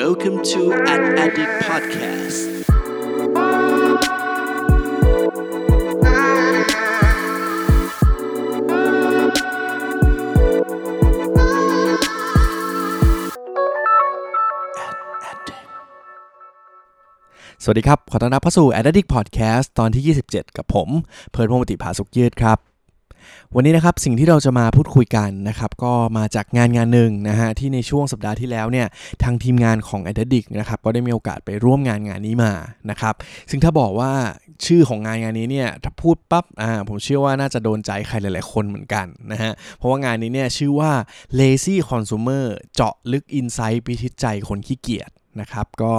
Welcome to An Addict Podcast สวัสดีครับ ขอต้อนรับเข้าสู่ Addict Podcast ตอนที่ 27 กับผม เพิร์ดพงศ์ติภาสุกยืดครับ วันนี้นะครับสิ่งที่เราจะมาพูดคุยกันนะครับก็มาจากงานงานหนึ่งนะฮะที่ในช่วงสัปดาห์ที่แล้วเนี่ยทางทีมงานของ Addict นะครับก็ได้มีโอกาสไปร่วมงานงานนี้มานะครับซึ่งถ้าบอกว่าชื่อของงานงานนี้เนี่ยถ้าพูดปั๊บอ่าผมเชื่อว่าน่าจะโดนใจใครหลายๆ คนเหมือนกันนะฮะเพราะว่างานนี้เนี่ยชื่อว่า Lazy Consumer เจาะลึก Insight พิชิตใจคนขี้เกียจ นะครับก็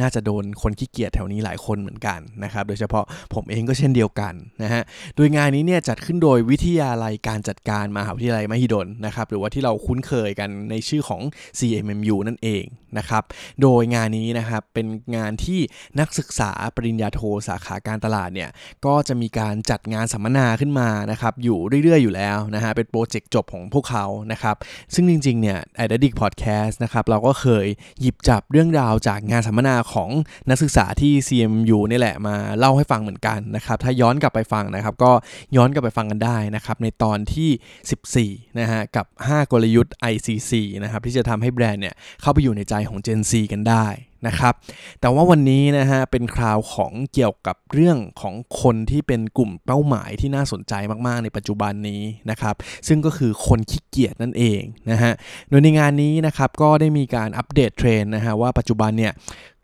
น่าจะโดนคนขี้เกียจแถวนี้หลายคนเหมือนกันนะครับโดยเฉพาะผมเองก็เช่นเดียวกันนะฮะโดยงานนี้เนี่ยจัดขึ้นโดยวิทยาลัยการจัดการมหาวิทยาลัยมหิดลนะครับหรือว่าที่เราคุ้นเคยกันในชื่อของ CMMU นั่นเองนะครับโดยงานนี้นะครับเป็นงานที่นักศึกษาปริญญาโทสาขาการตลาดเนี่ยก็จะมีการจัดงานสัมมนาขึ้นมานะครับอยู่เรื่อยๆอยู่แล้วนะฮะเป็นโปรเจกต์จบของพวกเขานะครับซึ่งจริงๆเนี่ย a d d i c t Podcast นะครับเราก็เคยหยิบจับเรื่องราวจากงานสัมมนาของนักศึกษาที่ CMU นี่แหละมาเล่าให้ฟังเหมือนกันนะครับ ถ้าย้อนกลับไปฟังนะครับ ก็ย้อนกลับไปฟังกันได้นะครับ ในตอนที่ 14 นะฮะ กับ 5 กลยุทธ์ ICC นะครับ ที่จะทำให้แบรนด์เนี่ยเข้าไปอยู่ในใจของ Gen Z กันได้ นะครับ แต่ว่าวันนี้นะฮะเป็นคราวของเกี่ยวกับเรื่องของคนที่เป็นกลุ่มเป้าหมายที่น่าสนใจมากๆ ในปัจจุบันนี้นะครับ ซึ่งก็คือคนขี้เกียจนั่นเองนะฮะโดยในงานนี้นะครับก็ได้มีการอัปเดตเทรนนะฮะว่าปัจจุบันเนี่ย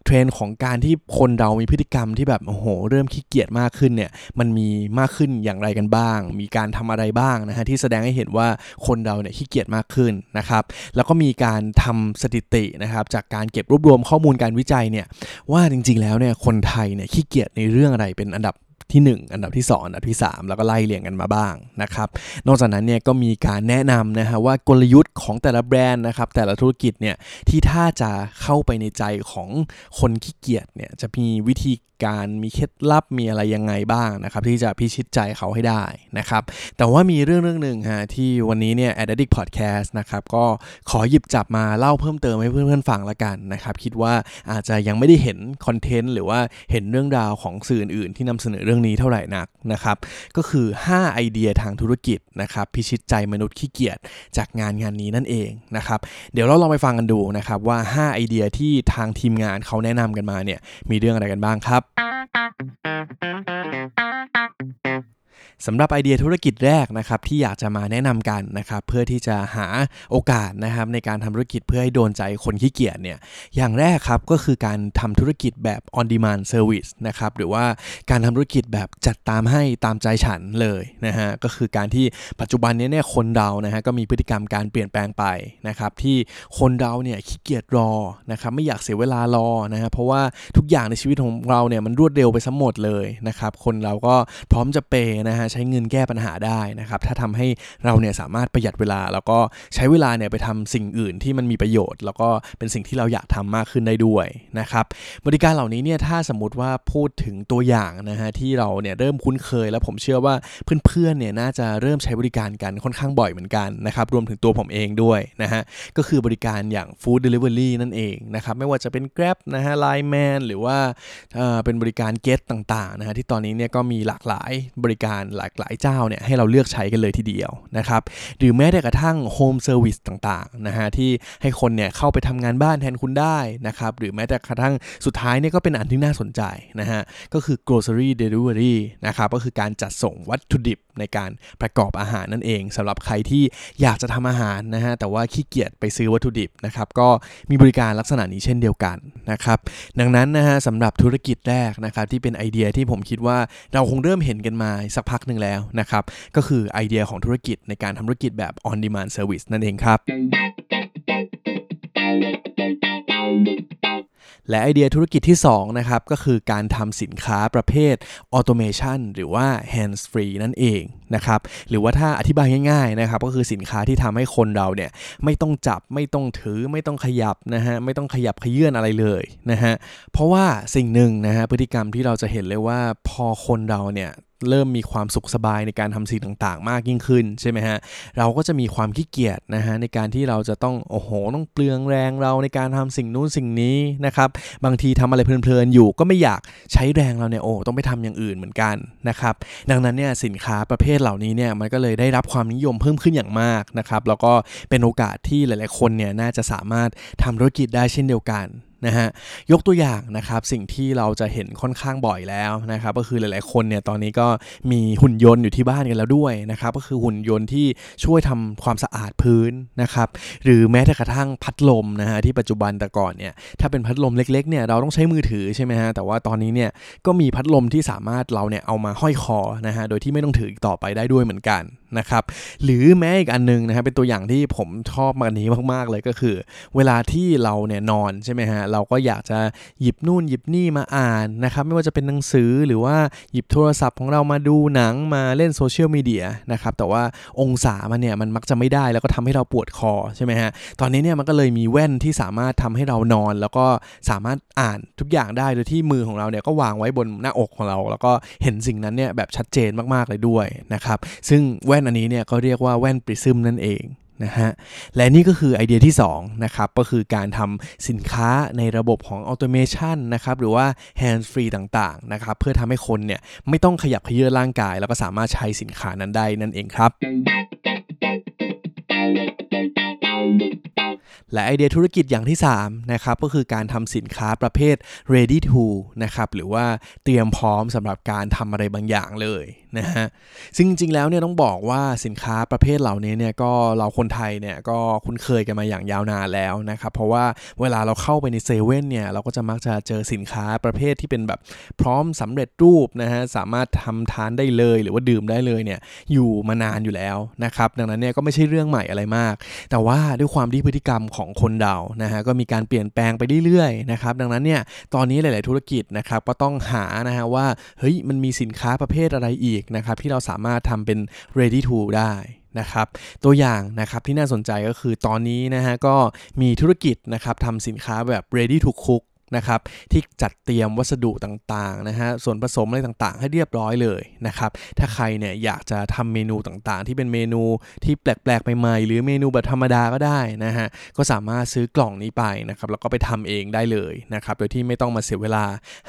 เทรนด์ของการที่คนเรามีพฤติกรรมที่แบบโอ้โห เริ่มขี้เกียจมากขึ้นเนี่ยมันมีมากขึ้นอย่างไรกันบ้าง มีการทำอะไรบ้างนะฮะที่แสดงให้เห็นว่าคนเราเนี่ยขี้เกียจมากขึ้นนะครับแล้วก็มีการทำสถิตินะครับจากการเก็บรวบรวมข้อมูลการวิจัยเนี่ยว่าจริงๆแล้วเนี่ยคนไทยเนี่ยขี้เกียจในเรื่องอะไรเป็นอันดับ ที่ 1 อันดับที่ 2 อันดับที่ 3 แล้วก็ไล่เรียงกันมาบ้างนะครับนอกจากนั้นเนี่ยก็มีการแนะนำนะฮะว่ากลยุทธ์ของแต่ละแบรนด์นะครับแต่ละธุรกิจเนี่ยที่ถ้าจะเข้าไปในใจของคนขี้เกียจเนี่ยจะมีวิธีการมีเคล็ดลับมีอะไรยังไงบ้างนะครับที่จะพิชิตใจเขาให้ได้นะครับแต่ว่ามีเรื่องเรื่องหนึ่งฮะที่วันนี้เนี่ย Addict Podcast นะครับก็ขอหยิบจับมาเล่าเพิ่มเติมให้เพื่อนๆฟังละกันนะครับคิดว่าอาจจะยังไม่ได้เห็นคอนเทนต์หรือว่าเห็นเรื่องราวของสื่ออื่นที่นำเสนอเรื่องนี้เท่าไหร่นักนะครับ ก็คือ 5 ไอเดียทางธุรกิจนะครับพิชิตใจมนุษย์ขี้เกียจจากงานงานนี้นั่นเองนะครับเดี๋ยวเราลองไปฟังกันดูนะครับว่า 5 ไอเดียที่ทางทีมงานเขาแนะนำกันมาเนี่ยมีเรื่องอะไรกันบ้างครับ สำหรับไอเดียธุรกิจแรกนะครับที่อยากจะมาแนะนำกันนะครับเพื่อที่จะหาโอกาสนะครับในการทำธุรกิจเพื่อให้โดนใจคนขี้เกียจเนี่ยอย่างแรกครับก็คือการทำธุรกิจแบบ on demand service นะครับหรือว่าการทำธุรกิจแบบจัดตามให้ตามใจฉันเลยนะฮะก็คือการที่ปัจจุบันนี้เนี่ยคนเรานะฮะก็มีพฤติกรรมการเปลี่ยนแปลงไปนะครับที่คนเราเนี่ยขี้เกียจรอนะครับไม่อยากเสียเวลารอนะฮะเพราะว่าทุกอย่างในชีวิตของเราเนี่ยมันรวดเร็วไปทั้งหมดเลยนะครับคนเราก็พร้อมจะเปย์นะฮะใช้เงินแก้ปัญหาได้นะครับถ้าทำให้เราเนี่ยสามารถประหยัดเวลา แล้วก็ใช้เวลาเนี่ยไปทำสิ่งอื่นที่มันมีประโยชน์ แล้วก็เป็นสิ่งที่เราอยากทำมากขึ้นได้ด้วยนะครับบริการเหล่านี้เนี่ยถ้าสมมติว่าพูดถึงตัวอย่างนะฮะที่เราเนี่ยเริ่มคุ้นเคย แล้วผมเชื่อว่าเพื่อนๆเนี่ยน่าจะเริ่มใช้บริการกันค่อนข้างบ่อยเหมือนกันนะครับรวมถึงตัวผมเองด้วยนะฮะก็คือบริการอย่าง Food Delivery นั่นเองนะครับไม่ว่าจะเป็น Grab นะฮะ Line Man หรือว่าเอ่อเป็นบริการ Get ต่างๆนะฮะที่ตอนนี้เนี่ยก็มีหลากหลายบริการหลากหลายเจ้าเนี่ยให้เราเลือกใช้กันเลยทีเดียวนะครับหรือแม้แต่กระทั่ง Home Service ต่างๆนะฮะที่ให้คนเนี่ยเข้าไปทำงานบ้านแทนคุณได้นะครับหรือแม้แต่กระทั่งสุดท้ายเนี่ยก็เป็นอันที่น่าสนใจนะฮะก็คือ grocery delivery นะครับก็คือการจัดส่งวัตถุดิบในการประกอบอาหารนั่นเองสำหรับใครที่อยากจะทำอาหารนะฮะแต่ว่าขี้เกียจไปซื้อวัตถุดิบนะครับก็มีบริการลักษณะนี้เช่นเดียวกันนะครับดังนั้นนะฮะสำหรับธุรกิจแรกนะครับที่เป็นไอเดียที่ผมคิดว่าเราคงเริ่มเห็นกันมาสักพักหนึ่งแล้วนะครับ ก็คือไอเดียของธุรกิจในการทำธุรกิจแบบ on demand service นั่นเองครับ และไอเดียธุรกิจที่2นะครับก็คือการทำสินค้าประเภทออโตเมชันหรือว่า hands free นั่นเองนะครับหรือว่าถ้าอธิบายง่ายๆนะครับก็คือสินค้าที่ทำให้คนเราเนี่ยไม่ต้องจับไม่ต้องถือไม่ต้องขยับนะฮะไม่ต้องขยับขยื่นอะไรเลยนะฮะเพราะว่าสิ่งหนึ่งนะฮะพฤติกรรมที่เราจะเห็นเลยว่าพอคนเราเนี่ย เริ่มมีความสุขสบายในการทำสิ่งต่างๆ มากยิ่งขึ้นใช่ไหมฮะ เราก็จะมีความขี้เกียจนะฮะในการที่เราจะต้องโอ้โหต้องเปลืองแรงเราในการทำสิ่งนู้นสิ่งนี้นะครับ บางทีทำอะไรเพลินๆอยู่ก็ไม่อยากใช้แรงเราเนี่ยโอ้ต้องไปทำอย่างอื่นเหมือนกันนะครับ ดังนั้นเนี่ยสินค้าประเภทเหล่านี้เนี่ยมันก็เลยได้รับความนิยมเพิ่มขึ้นอย่างมากนะครับ แล้วก็เป็นโอกาสที่หลายๆคนเนี่ยน่าจะสามารถทำธุรกิจได้เช่นเดียวกัน นะฮะยกตัวอย่างนะครับสิ่งที่เราจะเห็นค่อนข้างบ่อยแล้วนะครับก็คือหลาย ๆ คนเนี่ยตอนนี้ก็มีหุ่นยนต์อยู่ที่บ้านกันแล้วด้วยนะครับก็คือหุ่นยนต์ที่ช่วยทำความสะอาดพื้นนะครับหรือแม้แต่กระทั่งพัดลมนะฮะที่ปัจจุบันแต่ก่อนเนี่ยถ้าเป็นพัดลมเล็ก ๆ เนี่ยเราต้องใช้มือถือใช่ไหมฮะแต่ว่าตอนนี้เนี่ยก็มีพัดลมที่สามารถเราเนี่ยเอามาห้อยคอนะฮะโดยที่ไม่ต้องถืออีกต่อไปได้ด้วยเหมือนกันนะครับหรือแม้อีกอันนึงนะครับเป็นตัวอย่างที่ผมชอบมากนี้มาก ๆ เลยก็คือ เวลาที่เราเนี่ยนอนใช่ไหมฮะเราก็อยากจะหยิบนู่นหยิบนี่มาอ่านนะครับไม่ว่าจะเป็นหนังสือหรือว่าหยิบโทรศัพท์ของเรามาดูหนังมาเล่นโซเชียลมีเดียนะครับแต่ว่าองศามันเนี่ยมันมักจะไม่ได้แล้วก็ทำให้เราปวดคอใช่ไหมฮะตอนนี้เนี่ยมันก็เลยมีแว่นที่สามารถทำให้เรานอน แล้วก็สามารถอ่านทุกอย่างได้โดยที่มือของเราเนี่ยก็วางไว้บนหน้าอกของเรา แล้วก็เห็นสิ่งนั้นเนี่ยแบบชัดเจนมากๆเลยด้วยนะครับซึ่งแว่นอันนี้เนี่ยก็เรียกว่าแว่นปริซึมนั่นเอง นะฮะและนี่ก็คือไอเดียที่2นะครับก็คือการทำสินค้าในระบบของออโตเมชันนะครับหรือว่า hands free ต่างๆนะครับเพื่อทำให้คนเนี่ยไม่ต้องขยับเขยื้อร่างกาย แล้วก็สามารถใช้สินค้านั้นได้นั่นเองครับและไอเดียธุรกิจอย่างที่3นะครับก็คือการทำสินค้าประเภท ready to นะครับหรือว่าเตรียมพร้อมสำหรับการทำอะไรบางอย่างเลยนะฮะซึ่งจริงๆแล้วเนี่ยต้องบอกว่าสินค้าประเภทเหล่านี้เนี่ยก็เราคนไทยเนี่ยก็คุ้นเคยกันมาอย่างยาวนานแล้วนะครับเพราะว่าเวลาเราเข้าไปในเซเว่นเนี่ยเราก็จะมักจะเจอสินค้าประเภทที่เป็นแบบพร้อมสำเร็จรูปนะฮะสามารถทำทานได้เลยหรือว่าดื่มได้เลยเนี่ยอยู่มานานอยู่แล้วนะครับดังนั้นเนี่ยก็ไม่ใช่เรื่องใหม่อะไรมาก แต่ว่าด้วยความที่พฤติกรรมของคนเรานะฮะก็มีการเปลี่ยนแปลงไปเรื่อยๆนะครับดังนั้นเนี่ยตอนนี้หลาย ๆธุรกิจนะครับก็ต้องหานะฮะว่าเฮ้ยมันมีสินค้าประเภทอะไรอีกอีกนะครับที่เราสามารถทำเป็น ready to ได้นะครับตัวอย่างนะครับที่น่าสนใจก็คือตอนนี้นะฮะก็มีธุรกิจนะครับทำสินค้าแบบ ready to cook นะครับที่จัดเตรียมวัสดุต่างๆนะฮะส่วนผสมอะไรต่างๆ ให้เรียบร้อยเลยนะครับถ้าใครเนี่ยอยากจะทำเมนูต่างๆ ที่เป็นเมนูที่แปลกๆใหม่ๆ หรือเมนูแบบธรรมดาก็ได้นะฮะก็สามารถซื้อกล่องนี้ไปนะครับแล้วก็ไปทำเองได้เลยนะครับโดยที่ไม่ต้องมาเสียเวลา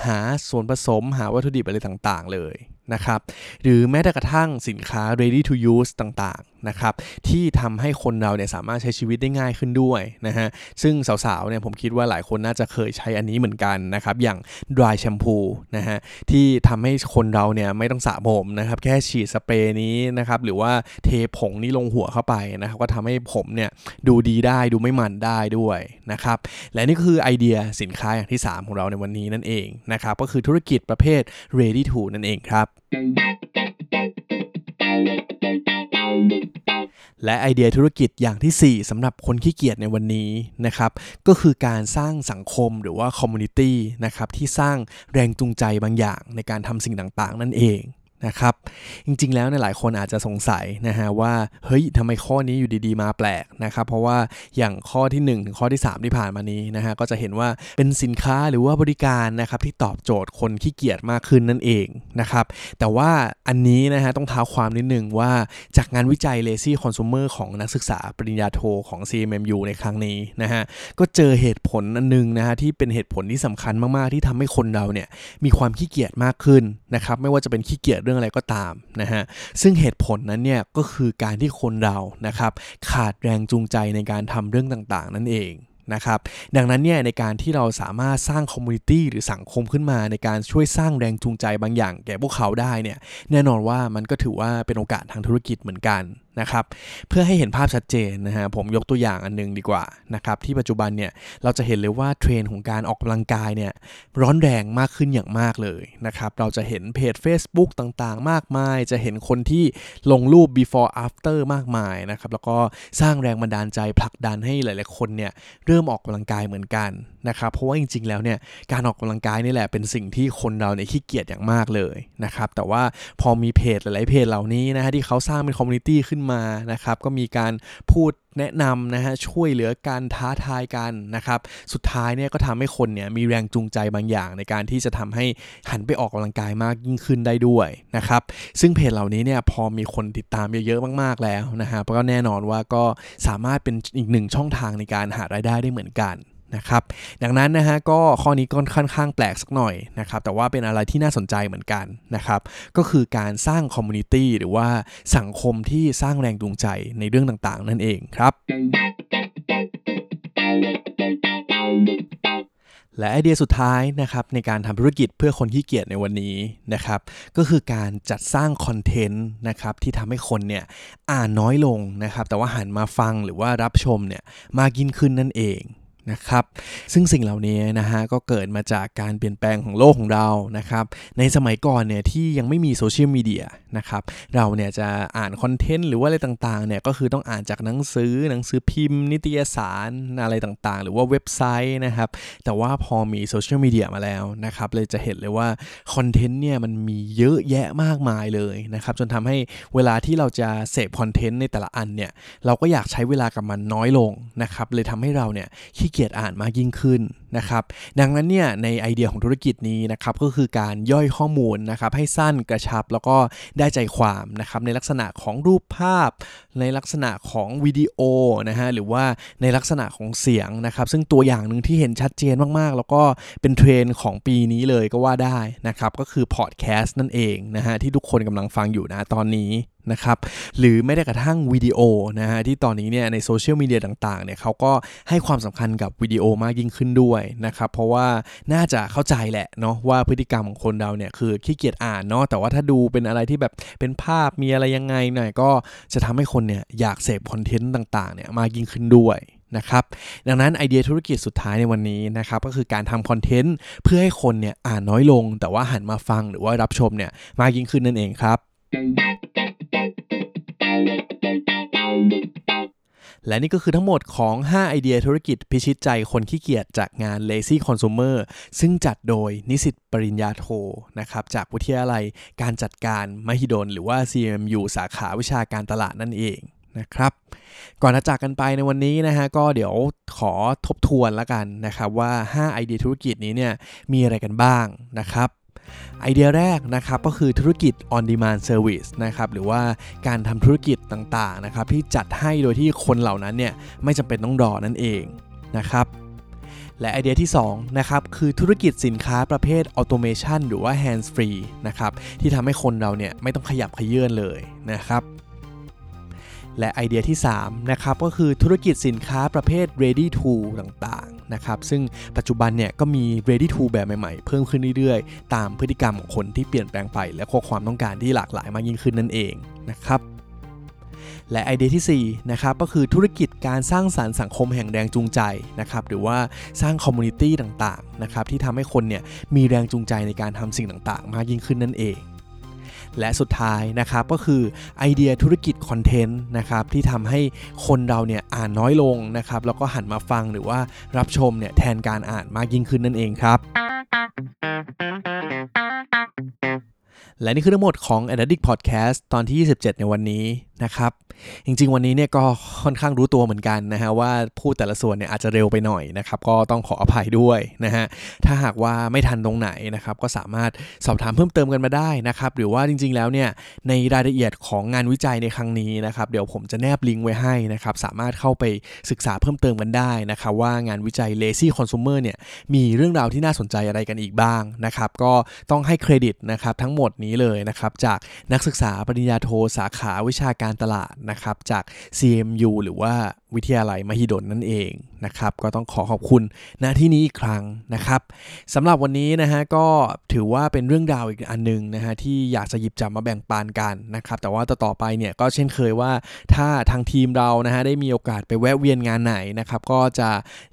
หาส่วนผสมหาวัตถุดิบอะไรต่างๆ เลย นะครับ หรือแม้แต่กระทั่งสินค้า ready to use ต่าง นะครับที่ทำให้คนเราเนี่ยสามารถใช้ชีวิตได้ง่ายขึ้นด้วยนะฮะซึ่งสาวๆเนี่ยผมคิดว่าหลายคนน่าจะเคยใช้อันนี้เหมือนกันนะครับอย่าง dry shampoo นะฮะที่ทำให้คนเราเนี่ยไม่ต้องสระผมนะครับแค่ฉีดสเปรย์นี้นะครับหรือว่าเทผงนี้ลงหัวเข้าไปนะครับก็ทำให้ผมเนี่ยดูดีได้ดูไม่มันได้ด้วยนะครับและนี่ก็คือไอเดียสินค้าอย่างที่ 3 ของเราในวันนี้นั่นเองนะครับก็คือธุรกิจประเภท ready to นั่นเองครับ และไอเดียธุรกิจอย่างที่ 4สำหรับคนขี้เกียจในวันนี้นะครับ ก็คือการสร้างสังคมหรือว่าคอมมูนิตี้นะครับที่สร้างแรงจูงใจบางอย่างในการทำสิ่งต่างๆ นั่นเอง นะครับ จริงๆ แล้วเนี่ยหลายคนอาจจะสงสัยนะฮะว่าเฮ้ยทำไมข้อนี้อยู่ดีๆ มาแปลกนะครับ เพราะว่าอย่างข้อที่ 1 ถึงข้อที่ 3 ที่ผ่านมานี้นะฮะก็จะเห็นว่าเป็นสินค้าหรือว่าบริการนะครับที่ตอบโจทย์คนขี้เกียจมากขึ้นนั่นเองนะครับ แต่ว่าอันนี้นะฮะต้องเท้าความนิดนึงว่าจากงานวิจัย Lazy Consumer ของนักศึกษาปริญญาโทของ CMMU ในครั้งนี้นะฮะก็เจอเหตุผลอันนึงนะฮะที่เป็นเหตุผลที่สำคัญมากๆที่ทำให้คนเราเนี่ยมีความขี้เกียจมากขึ้นนะครับไม่ว่าจะเป็นขี้เกียจรื่องอะไรก็ตามนะฮะซึ่งเหตุผลนั้นเนี่ยก็คือการที่คนเรานะครับขาดแรงจูงใจในการทำเรื่องต่างๆ นั่นเองนะครับดังนั้นเนี่ยในการที่เราสามารถสร้างคอมมูนิตี้หรือสังคมขึ้นมาในการช่วยสร้างแรงจูงใจบางอย่างแก่พวกเขาได้เนี่ยแน่นอนว่ามันก็ถือว่าเป็นโอกาสทางธุรกิจเหมือนกันนะครับเพื่อให้เห็นภาพชัดเจนนะฮะผมยกตัวอย่างอันนึงดีกว่านะครับที่ปัจจุบันเนี่ยเราจะเห็นเลยว่าเทรนด์ของการออกกำลังกายเนี่ยร้อนแรงมากขึ้นอย่างมากเลยนะครับเราจะเห็นเพจ Facebook ต่างๆ มากมาย จะเห็นคนที่ลงรูป before after มากมายนะครับแล้วก็สร้างแรงบันดาลใจผลักดันให้หลายๆคนเนี่ยเริ่มออกกำลังกายเหมือนกันนะครับเพราะว่าจริงๆแล้วเนี่ยการออกกำลังกายนี่แหละเป็นสิ่งที่คนเราเนี่ยขี้เกียจอย่างมากเลยนะครับแต่ว่าพอมีเพจหลายๆเพจเหล่านี้นะฮะที่เขาสร้างเป็น community ขึ้นมานะครับก็มีการพูดแนะนำนะฮะช่วยเหลือการท้าทายกันนะครับสุดท้ายเนี่ยก็ทำให้คนเนี่ยมีแรงจูงใจบางอย่าง ในการที่จะทำให้หันไปออกกำลังกายมากยิ่งขึ้นได้ด้วยนะครับซึ่งเพจเหล่านี้เนี่ยพอมีคนติดตามเยอะๆมากๆแล้วนะฮะก็แน่นอนว่าก็สามารถเป็นอีกหนึ่งช่องทางในการหารายได้ได้เหมือนกัน นะครับ ดังนั้นนะฮะก็ข้อนี้ก็ค่อนข้างแปลกสักหน่อยนะครับ แต่ว่าเป็นอะไรที่น่าสนใจเหมือนกันนะครับ ก็คือการสร้าง community หรือว่าสังคมที่สร้างแรงจูงใจในเรื่องต่างๆ นั่นเองครับและไอเดียสุดท้ายนะครับในการทำธุรกิจเพื่อคนขี้เกียจในวันนี้นะครับก็คือการจัดสร้าง content นะครับที่ทำให้คนเนี่ยอ่านน้อยลงนะครับแต่ว่าหันมาฟังหรือว่ารับชมเนี่ยมากยิ่งขึ้นนั่นเอง นะครับ ซึ่งสิ่งเหล่านี้นะฮะก็เกิดมาจากการเปลี่ยนแปลงของโลกของเรานะครับ ในสมัยก่อนเนี่ยที่ยังไม่มีโซเชียลมีเดียนะครับ เราเนี่ยจะอ่านคอนเทนต์หรือว่าอะไรต่างๆเนี่ยก็คือต้องอ่านจากหนังสือหนังสือพิมพ์ นิตยสารอะไรต่างๆ หรือว่าเว็บไซต์นะครับ แต่ว่าพอมีโซเชียลมีเดียมาแล้วนะครับ เลยจะเห็นเลยว่าคอนเทนต์เนี่ยมันมีเยอะแยะมากมายเลยนะครับจนทำให้เวลาที่เราจะเสพคอนเทนต์ในแต่ละอันเนี่ยเราก็อยากใช้เวลากับมันน้อยลงนะครับเลยทำให้เราเนี่ยขี้เกียจอ่านมากยิ่งขึ้นนะครับดังนั้นเนี่ยในไอเดียของธุรกิจนี้นะครับก็คือการย่อยข้อมูลนะครับให้สั้นกระชับแล้วก็ได้ใจความนะครับในลักษณะของรูปภาพ ในลักษณะของวิดีโอนะฮะหรือว่าในลักษณะของเสียงนะครับซึ่งตัวอย่างหนึ่งที่เห็นชัดเจนมากๆ แล้วก็เป็นเทรนด์ของปีนี้เลยก็ว่าได้นะครับก็คือพอดแคสต์นั่นเองนะฮะที่ทุกคนกำลังฟังอยู่นะตอนนี้นะครับหรือไม่ได้กระทั่งวิดีโอนะฮะที่ตอนนี้เนี่ยในโซเชียลมีเดียต่างๆเนี่ยเขาก็ให้ความสำคัญกับวิดีโอมากยิ่งขึ้นด้วยนะครับเพราะว่าน่าจะเข้าใจแหละเนาะว่าพฤติกรรมของคนเราเนี่ยคือขี้เกียจอ่านเนาะแต่ว่าถ้าดูเป็นอะไรที่แบบเป็นภาพมีอะไรยังไงหน่อยก็จะทำให้คนเนี่ยอยากเสพคอนเทนต์ต่างๆเนี่ยมากยิ่งขึ้นด้วยนะครับดังนั้นไอเดียธุรกิจสุดท้ายในวันนี้นะครับก็คือการทำคอนเทนต์เพื่อให้คนเนี่ยอ่านน้อยลง แต่ว่าหันมาฟังหรือว่ารับชมเนี่ยมากยิ่งขึ้นนั่นเองครับ และนี่ก็คือทั้งหมดของ 5 ไอเดียธุรกิจพิชิตใจคนขี้เกียจจากงาน Lazy Consumer ซึ่งจัดโดยนิสิตปริญญาโทนะครับจากวิทยาลัยการจัดการมหิดล หรือว่า CMU สาขาวิชาการตลาดนั่นเองนะครับก่อนจะจากกันไปในวันนี้นะฮะก็เดี๋ยวขอทบทวนแล้วกันนะครับว่า 5 ไอเดียธุรกิจนี้เนี่ยมีอะไรกันบ้างนะครับ ไอเดียแรกนะครับก็คือธุรกิจ on demand service นะครับหรือว่าการทำธุรกิจต่างๆนะครับที่จัดให้โดยที่คนเหล่านั้นเนี่ยไม่จำเป็นต้องรอนั่นเองนะครับและไอเดียที่2นะครับคือธุรกิจสินค้าประเภท automation หรือว่า hands free นะครับที่ทำให้คนเราเนี่ยไม่ต้องขยับขยื่นเลยนะครับและไอเดียที่3นะครับก็คือธุรกิจสินค้าประเภท ready to ต่างๆ นะครับซึ่งปัจจุบันเนี่ยก็มี ready to แบบใหม่ๆ เพิ่มขึ้นเรื่อยๆ ตามพฤติกรรมของคนที่เปลี่ยนแปลงไป และข้อความต้องการที่หลากหลายมากยิ่งขึ้นนั่นเองนะครับและไอเดียที่4นะครับก็คือธุรกิจการสร้างสรรค์สังคมแห่งแรงจูงใจนะครับหรือว่าสร้างคอมมูนิตี้ต่างๆนะครับที่ทำให้คนเนี่ยมีแรงจูงใจในการทำสิ่งต่างๆ มากยิ่งขึ้นนั่นเอง และสุดท้ายนะครับก็คือไอเดียธุรกิจคอนเทนต์นะครับที่ทำให้คนเราเนี่ยอ่านน้อยลงนะครับแล้วก็หันมาฟังหรือว่ารับชมเนี่ยแทนการอ่านมากยิ่งขึ้นนั่นเองครับและนี่คือทั้งหมดของ a d d i c t Podcast ตอนที่ 27 ในวันนี้นะครับ จริง ๆ วันนี้เนี่ยก็ค่อนข้างรู้ตัวเหมือนกันนะฮะว่าพูดแต่ละส่วนเนี่ยอาจจะเร็วไปหน่อยนะครับก็ต้องขออภัยด้วยนะฮะถ้าหากว่าไม่ทันตรงไหนนะครับก็สามารถสอบถามเพิ่มเติมกันมาได้นะครับหรือว่าจริง ๆ แล้วเนี่ยในรายละเอียดของงานวิจัยในครั้งนี้นะครับเดี๋ยวผมจะแนบลิงก์ไว้ให้นะครับสามารถเข้าไปศึกษาเพิ่มเติมกันได้นะครับว่างานวิจัย Lazy Consumer เนี่ยมีเรื่องราวที่น่าสนใจอะไรกันอีกบ้างนะครับก็ต้องให้เครดิตนะครับทั้งหมดนี้เลยนะครับจากนักศึกษาปริญญาโทสาขาวิชาการตลาดนะครับจาก CMU หรือว่าวิทยาลัยมหิดลนั่นเองนะครับ ก็ต้องขอขอบคุณณที่นี้อีกครั้งนะครับสำหรับวันนี้นะฮะก็ถือว่าเป็นเรื่องราวอีกอันนึงนะฮะที่อยากจะหยิบจับมาแบ่งปันกันนะครับ แต่ว่าต่อไปเนี่ยก็เช่นเคยว่าถ้าทางทีมเรานะฮะได้มีโอกาสไปแวะเวียนงานไหนนะครับก็จะ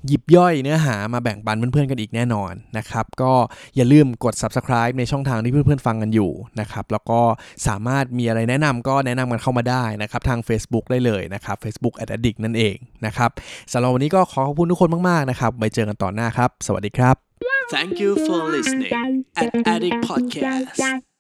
หยิบย่อยเนื้อหามาแบ่งปันเพื่อนๆกันอีกแน่นอนนะครับ ก็อย่าลืมกด subscribe ในช่องทางที่เพื่อนๆฟังกันอยู่นะครับแล้วก็สามารถมีอะไรแนะนำก็แนะนำกันเข้ามาได้นะครับทาง Facebook ได้เลยนะครับ Facebook addict นั่นเององนะครับสำหรับวันนี้ก็ขอขอบคุณทุกคนมากๆนะครับไว้เจอกันต่อหน้าครับ สวัสดีครับ Thank you for listening at Addict Podcast.